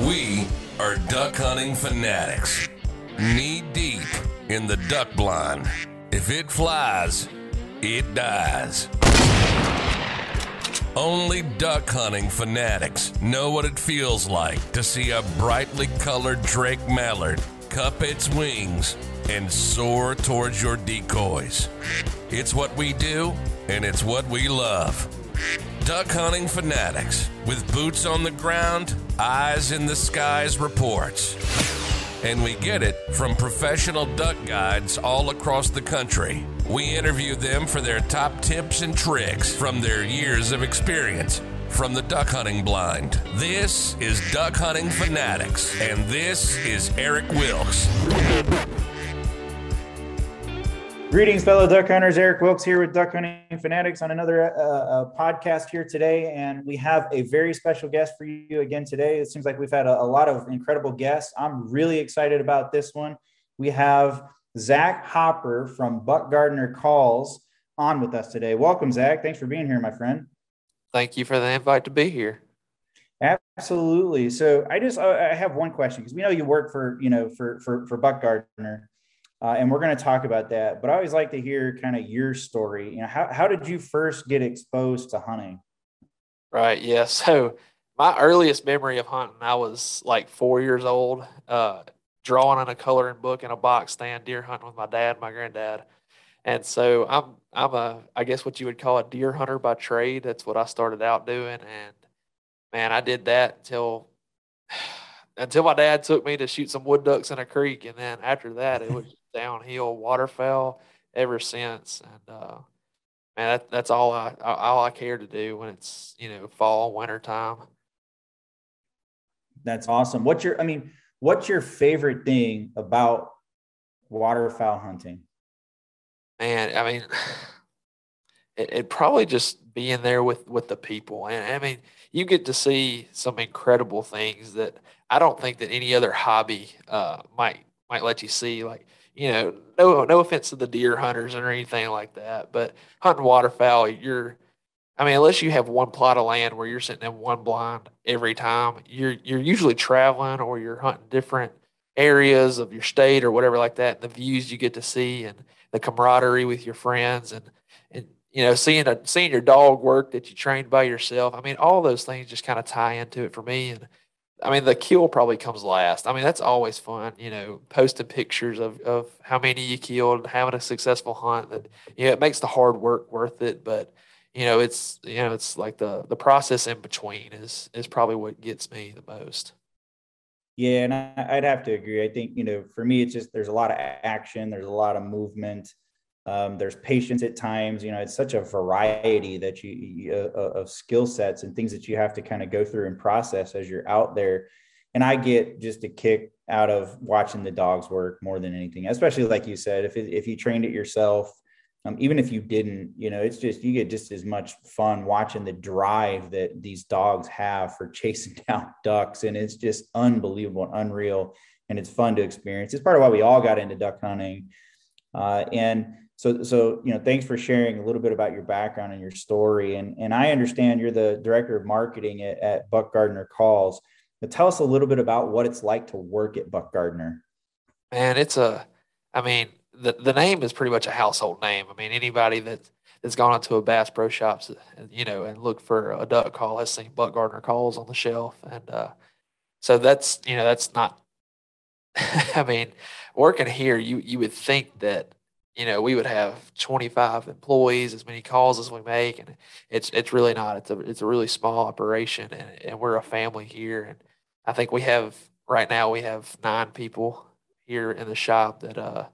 We are duck hunting fanatics, knee deep in the duck blind. If it flies, it dies. Only duck hunting fanatics know what it feels like to see a brightly colored Drake mallard cup its wings and soar towards your decoys. It's what we do, and it's what we love. Duck hunting fanatics with boots on the ground, eyes in the skies reports. And we get it from professional duck guides all across the country. We interview them for their top tips and tricks from their years of experience from the duck hunting blind. This is Duck Hunting Fanatics, and this is Eric Wilks. Greetings, fellow duck hunters. Eric Wilkes here with Duck Hunting Fanatics on another uh, uh, podcast here today. And we have a very special guest for you again today. It seems like we've had a, a lot of incredible guests. I'm really excited about this one. We have Zach Hopper from Buck Gardner Calls on with us today. Welcome, Zach. Thanks for being here, my friend. Thank you for the invite to be here. Absolutely. So I just I have one question because we know you work for you know for for for Buck Gardner. Uh, and we're going to talk about that. But I always like to hear kind of your story. You know, how, how did you first get exposed to hunting? Right. Yeah. So my earliest memory of hunting, I was like four years old, uh, drawing on a coloring book in a box stand, deer hunting with my dad, my granddad. And so I'm I'm a I guess what you would call a deer hunter by trade. That's what I started out doing. And man, I did that until until my dad took me to shoot some wood ducks in a creek. And then after that it was downhill waterfowl ever since. And uh, man, that, that's all I all I care to do when it's you know fall winter time. That's awesome. What's your I mean, what's your favorite thing about waterfowl hunting? Man, I mean, it, it probably just being there with with the people, and I mean, you get to see some incredible things that I don't think that any other hobby uh, might might let you see. Like you know, no no offense to the deer hunters or anything like that, but hunting waterfowl, you're I mean, unless you have one plot of land where you're sitting in one blind every time, you're you're usually traveling or you're hunting different areas of your state or whatever like that. And the views you get to see and the camaraderie with your friends and and you know seeing a seeing your dog work that you trained by yourself. I mean, all those things just kind of tie into it for me. And I mean, the kill probably comes last. I mean, that's always fun, you know, posting pictures of, of how many you killed, having a successful hunt that, you know, it makes the hard work worth it. But, you know, it's, you know, it's like the, the process in between is, is probably what gets me the most. Yeah. And I, would have to agree. I think, you know, for me, it's just, there's a lot of action, there's a lot of movement. Um, there's patience at times. You know, it's such a variety that you, you uh, uh of skill sets and things that you have to kind of go through and process as you're out there. And I get just a kick out of watching the dogs work more than anything, especially like you said, if if you trained it yourself, um, even if you didn't, you know, it's just you get just as much fun watching the drive that these dogs have for chasing down ducks, and it's just unbelievable and unreal, and it's fun to experience. It's part of why we all got into duck hunting, uh, and so so you know thanks for sharing a little bit about your background and your story. And and i understand you're the director of marketing at, at buck gardner calls. But tell us a little bit about what it's like to work at buck gardner. Man it's a i mean the, the name is pretty much a household name. I mean anybody that that's gone into a bass pro shops you know and looked for a duck call has seen buck gardner calls on the shelf. And uh, so that's you know that's not i mean working here you you would think that you know, we would have 25 employees, as many calls as we make, and it's it's really not. It's a it's a really small operation, and, and we're a family here. And I think we have right now we have nine people here in the shop that uh,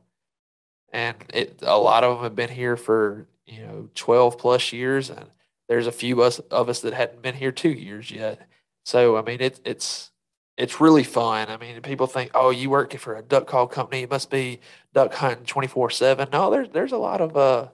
and it a lot of them have been here for you know 12 plus years, and there's a few of us of us that hadn't been here two years yet. So I mean, it's it's it's really fun. I mean, people think, oh, you work for a duck call company, it must be duck hunting twenty four seven. No, there's there's a lot of uh,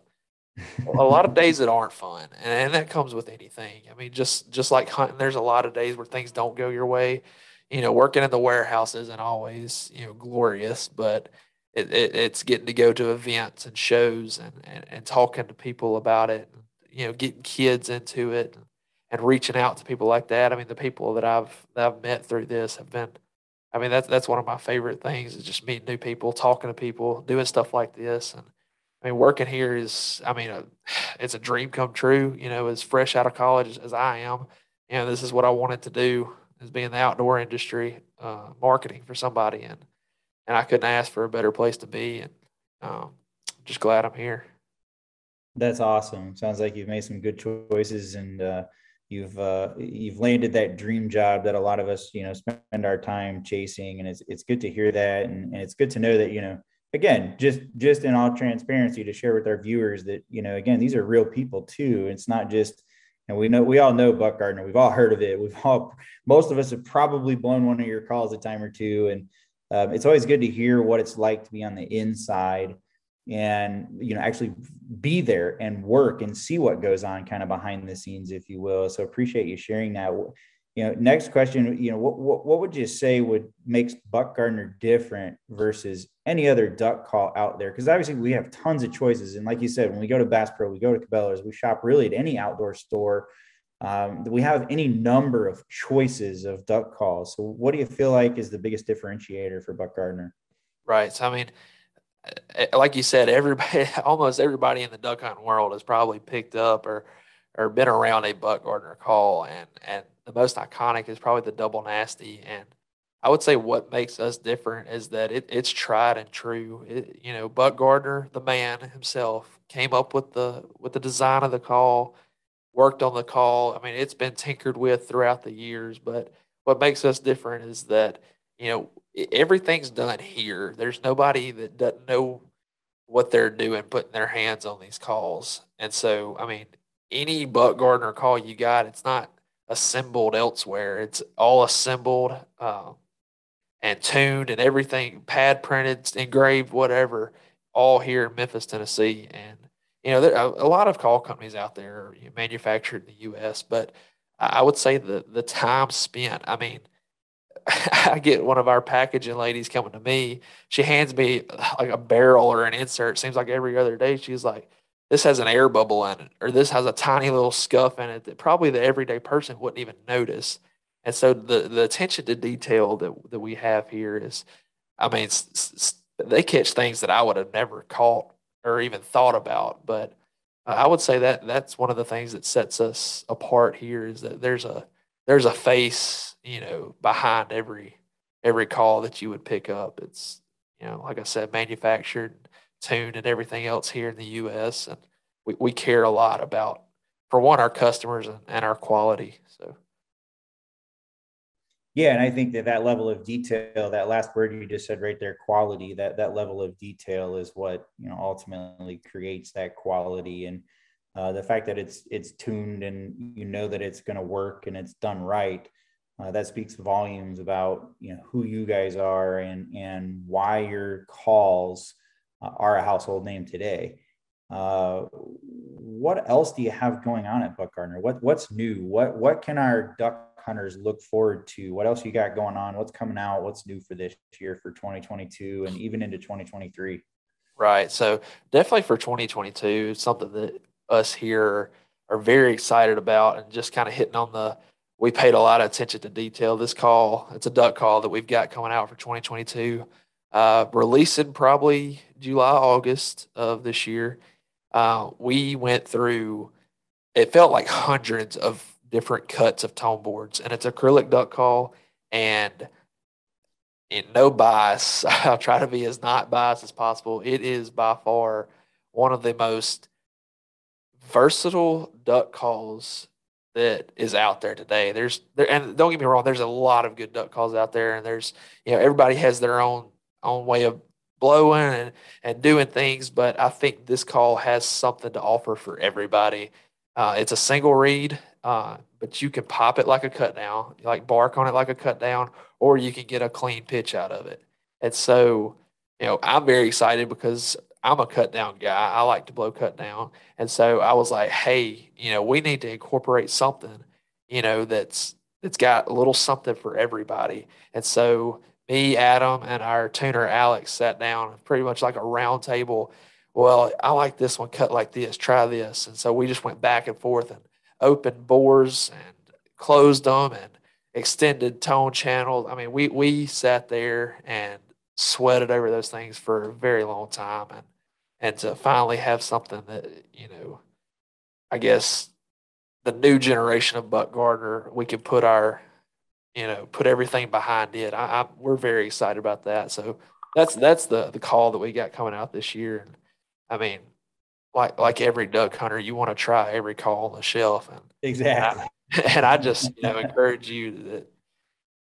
a lot of days that aren't fun, and, and that comes with anything. I mean, just just like hunting, there's a lot of days where things don't go your way. You know, working in the warehouse isn't always you know glorious, but it, it, it's getting to go to events and shows and, and, and talking to people about it. You know, getting kids into it. And reaching out to people like that. I mean, the people that I've that I've met through this have been. I mean, that's that's one of my favorite things is just meeting new people, talking to people, doing stuff like this, and I mean, working here is, I mean, a, it's a dream come true. You know, as fresh out of college as, I am, you know, this is what I wanted to do is be in the outdoor industry, uh, marketing for somebody, and and I couldn't ask for a better place to be, and um, just glad I'm here. That's awesome. Sounds like you've made some good choices, and uh, you've uh, you've landed that dream job that a lot of us, you know, spend our time chasing, and it's it's good to hear that, and, and it's good to know that you know again just just in all transparency to share with our viewers that you know again these are real people too. It's not just and we know we all know buck gardner. We've all heard of it. We've all most of us have probably blown one of your calls a time or two and um, it's always good to hear what it's like to be on the inside and you know actually be there and work and see what goes on kind of behind the scenes if you will. So appreciate you sharing that. You know next question you know what, what, what would you say would makes buck gardner different versus any other duck call out there? Because obviously we have tons of choices. And like you said when we go to bass pro we go to cabela's we shop really at any outdoor store. Um, we have any number of choices of duck calls? So what do you feel like is the biggest differentiator for buck gardner? Right. So i mean like you said everybody almost everybody in the duck hunting world has probably picked up or or been around a buck gardner call and and the most iconic is probably the double nasty. And I would say what makes us different is that it, it's tried and true. It, you know, Buck Gardner, the man himself, came up with the with the design of the call, worked on the call. I mean, it's been tinkered with throughout the years, but what makes us different is that you know everything's done here. There's nobody that doesn't know what they're doing, putting their hands on these calls. And so, I mean, any Buck Gardner call you got, it's not assembled elsewhere. It's all assembled uh, and tuned and everything, pad printed, engraved, whatever, all here in Memphis, Tennessee. And you know, there are a lot of call companies out there manufactured in the U.S., but I would say the the time spent. I mean, I get one of our packaging ladies coming to me. She hands me like a barrel or an insert. Seems like every other day. She's like, this has an air bubble in it, or this has a tiny little scuff in it that probably the everyday person wouldn't even notice. And so the the attention to detail that that we have here is, I mean, they catch things that I would have never caught or even thought about. But uh, I would say that that's one of the things that sets us apart here is that there's a there's a face, you know, behind every every call that you would pick up. It's you know, like I said, manufactured tuned, and everything else here in the U.S. And we, we care a lot about, for one, our customers and, and our quality. So. Yeah, and I think that that level of detail, that last word you just said right there, quality, that that level of detail is what you know ultimately creates that quality, and uh, the fact that it's it's tuned and you know that it's going to work and it's done right, uh, that speaks volumes about you know who you guys are and and why your calls uh, are a household name today. Uh, what else do you have going on at Buck Gardner? What what's new? What what can our duck hunters look forward to? What else you got going on? What's coming out? What's new for this year for 2022 and even into 2023? Right. So definitely for 2022, something that us here are very excited about and just kind of hitting on the we paid a lot of attention to detail. This call, it's a duck call that we've got coming out for 2022 uh, releasing probably July, August of this year. Uh, we went through, it felt like hundreds of different cuts of tone boards, and it's acrylic duck call. And in no bias, I'll try to be as not biased as possible. It is by far one of the most versatile duck calls that is out there today. There's there, and don't get me wrong, there's a lot of good duck calls out there, and there's you know everybody has their own own way of blowing and, and doing things, but I think this call has something to offer for everybody. Uh, it's a single reed, uh, but you can pop it like a cut down, like bark on it like a cut down, or you can get a clean pitch out of it. And so, you know, I'm very excited because I'm a cut down guy. I like to blow cut down. And so I was like, hey, you know, we need to incorporate something, you know, that's that's got a little something for everybody. And so me, Adam, and our tuner Alex sat down pretty much like a round table. Well, I like this one cut like this. Try this, and so we just went back and forth. And opened bores and closed them and extended tone channels. I mean, we we sat there and sweated over those things for a very long time, and and to finally have something that you know, I guess the new generation of Buck Gardner, we can put our, you know, put everything behind it. I, I we're very excited about that. So that's that's the the call that we got coming out this year. And I mean, like like every duck hunter, you want to try every call on the shelf. And exactly. And I, and I just you know encourage you that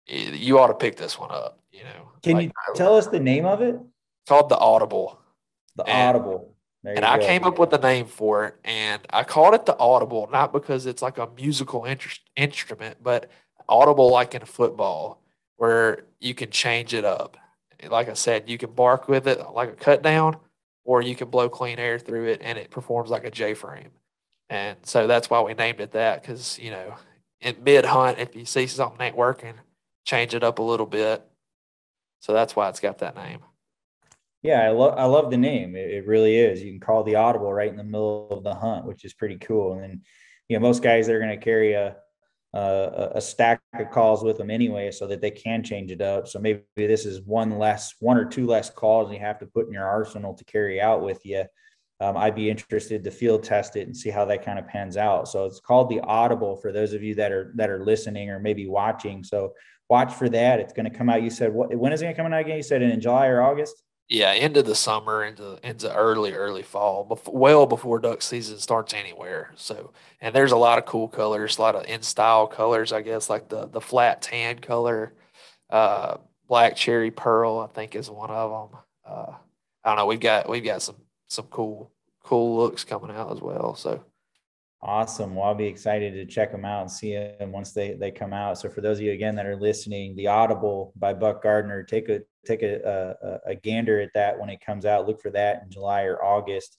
you ought to pick this one up. You know. Can like, you tell us the name of it? It's called the Audible. The and, Audible. and I came up with a name for it, and I called it the Audible, not because it's like a musical instrument, but audible like in football, where you can change it up. Like I said, you can bark with it like a cut down, or you can blow clean air through it and it performs like a J frame. And so that's why we named it that because, you know, in mid hunt, if you see something ain't working, change it up a little bit. So that's why it's got that name. Yeah, I love I love the name. It, it, really is. You can call the audible right in the middle of the hunt, which is pretty cool. And then, you know, most guys they're going to carry a uh, a stack of calls with them anyway, so that they can change it up. So maybe this is one less, one or two less calls you have to put in your arsenal to carry out with you. Um, I'd be interested to field test it and see how that kind of pans out. So it's called the Audible for those of you that are that are listening or maybe watching. So watch for that. It's going to come out. You said what? When is it going to come out again? You said in July or August? Yeah, into the summer, into into early early fall, before, well before duck season starts anywhere. So, and there's a lot of cool colors, a lot of in style colors, I guess, like the the flat tan color, uh, black cherry pearl, I think is one of them. Uh, I don't know. We've got we've got some some cool cool looks coming out as well. So. Awesome. Well, I'll be excited to check them out and see them once they, they come out. So for those of you again that are listening, the Audible by Buck Gardner, take a take a, a, a, gander at that when it comes out. Look for that in July or August,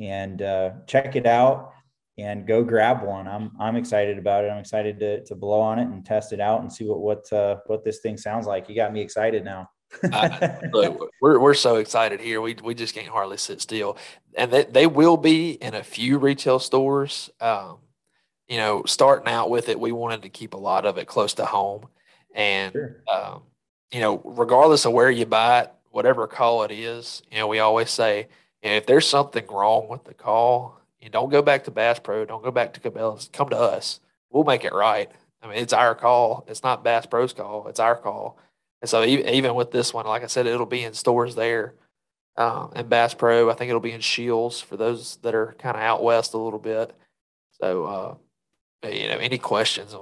and uh, check it out and go grab one. I'm I'm excited about it. I'm excited to to blow on it and test it out and see what what uh, what this thing sounds like. You got me excited now. uh, look, we're we're so excited here. We we just can't hardly sit still, and they they will be in a few retail stores. Um, you know, starting out with it, we wanted to keep a lot of it close to home, and sure. um, you know, regardless of where you buy it, whatever call it is, you know, we always say, you know, if there's something wrong with the call, you don't go back to Bass Pro, don't go back to Cabela's, come to us. We'll make it right. I mean, it's our call. It's not Bass Pro's call. It's our call. And so even with this one, like I said, it'll be in stores there. Um, and Bass Pro, I think it'll be in Scheels for those that are kind of out west a little bit. So, uh, you know, any questions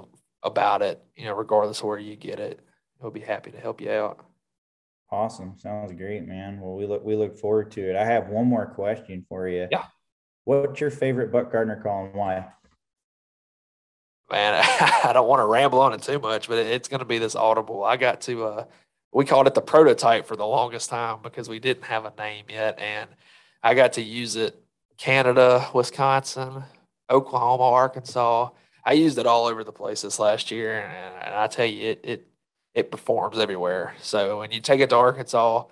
about it, you know, regardless of where you get it, he'll be happy to help you out. Awesome. Sounds great, man. Well, we look we look forward to it. I have one more question for you. Yeah. What's your favorite Buck Gardner call and why? Man, I don't want to ramble on it too much, but it's going to be this audible. I got to uh we called it the prototype for the longest time because we didn't have a name yet and I got to use it Canada, Wisconsin, Oklahoma, Arkansas. I used it all over the place this last year and, and I tell you it it it performs everywhere. So when you take it to Arkansas,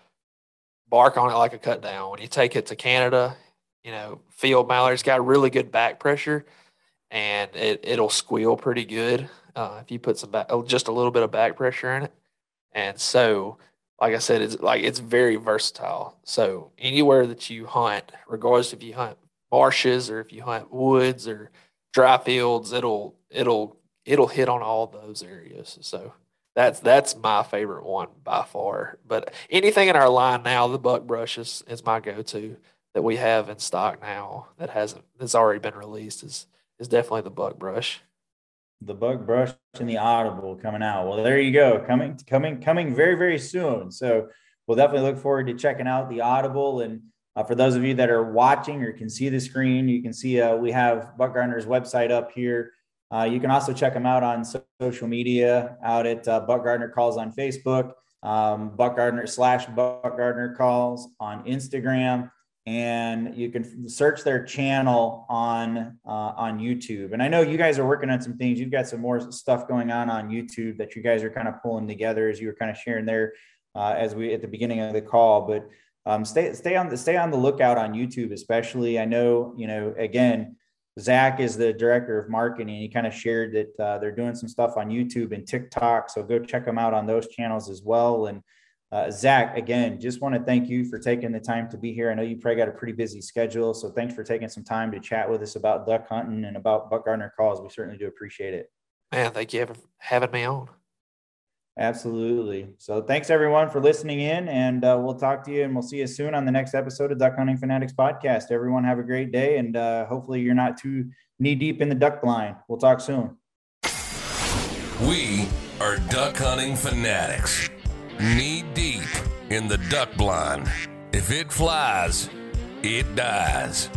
bark on it like a cut down. When you take it to Canada, you know, field mallards got really good back pressure and it, it'll squeal pretty good uh, if you put some back, oh, just a little bit of back pressure in it. And so, like I said, it's like it's very versatile. So anywhere that you hunt, regardless if you hunt marshes or if you hunt woods or dry fields, it'll it'll it'll hit on all those areas. So that's that's my favorite one by far. But anything in our line now, the buck brush is, is my go-to that we have in stock now that hasn't that's already been released is is definitely the buck brush. The buck brush and the audible coming out. Well, there you go. Coming coming coming very very soon. So we'll definitely look forward to checking out the audible and uh, for those of you that are watching or can see the screen, you can see uh, we have Buck Gardner's website up here. Uh, you can also check them out on social media out at uh, Buck Gardner Calls on Facebook, um, Buck Gardner slash Buck Gardner Calls on Instagram, and you can search their channel on uh, on YouTube. And I know you guys are working on some things. You've got some more stuff going on on YouTube that you guys are kind of pulling together as you were kind of sharing there uh, as we at the beginning of the call. But um, stay stay on the stay on the lookout on YouTube, especially. I know you know again Zach is the director of marketing. He kind of shared that uh, they're doing some stuff on YouTube and TikTok. So go check them out on those channels as well. And uh, Zach, again, just want to thank you for taking the time to be here. I know you probably got a pretty busy schedule. So thanks for taking some time to chat with us about duck hunting and about Buck Gardner calls. We certainly do appreciate it. Man, thank you for having me on. Absolutely. So thanks everyone for listening in, and uh, we'll talk to you and we'll see you soon on the next episode of Duck Hunting Fanatics podcast. Everyone have a great day, and uh, hopefully you're not too knee deep in the duck blind. We'll talk soon. We are duck hunting fanatics, knee deep in the duck blind. If it flies, it dies.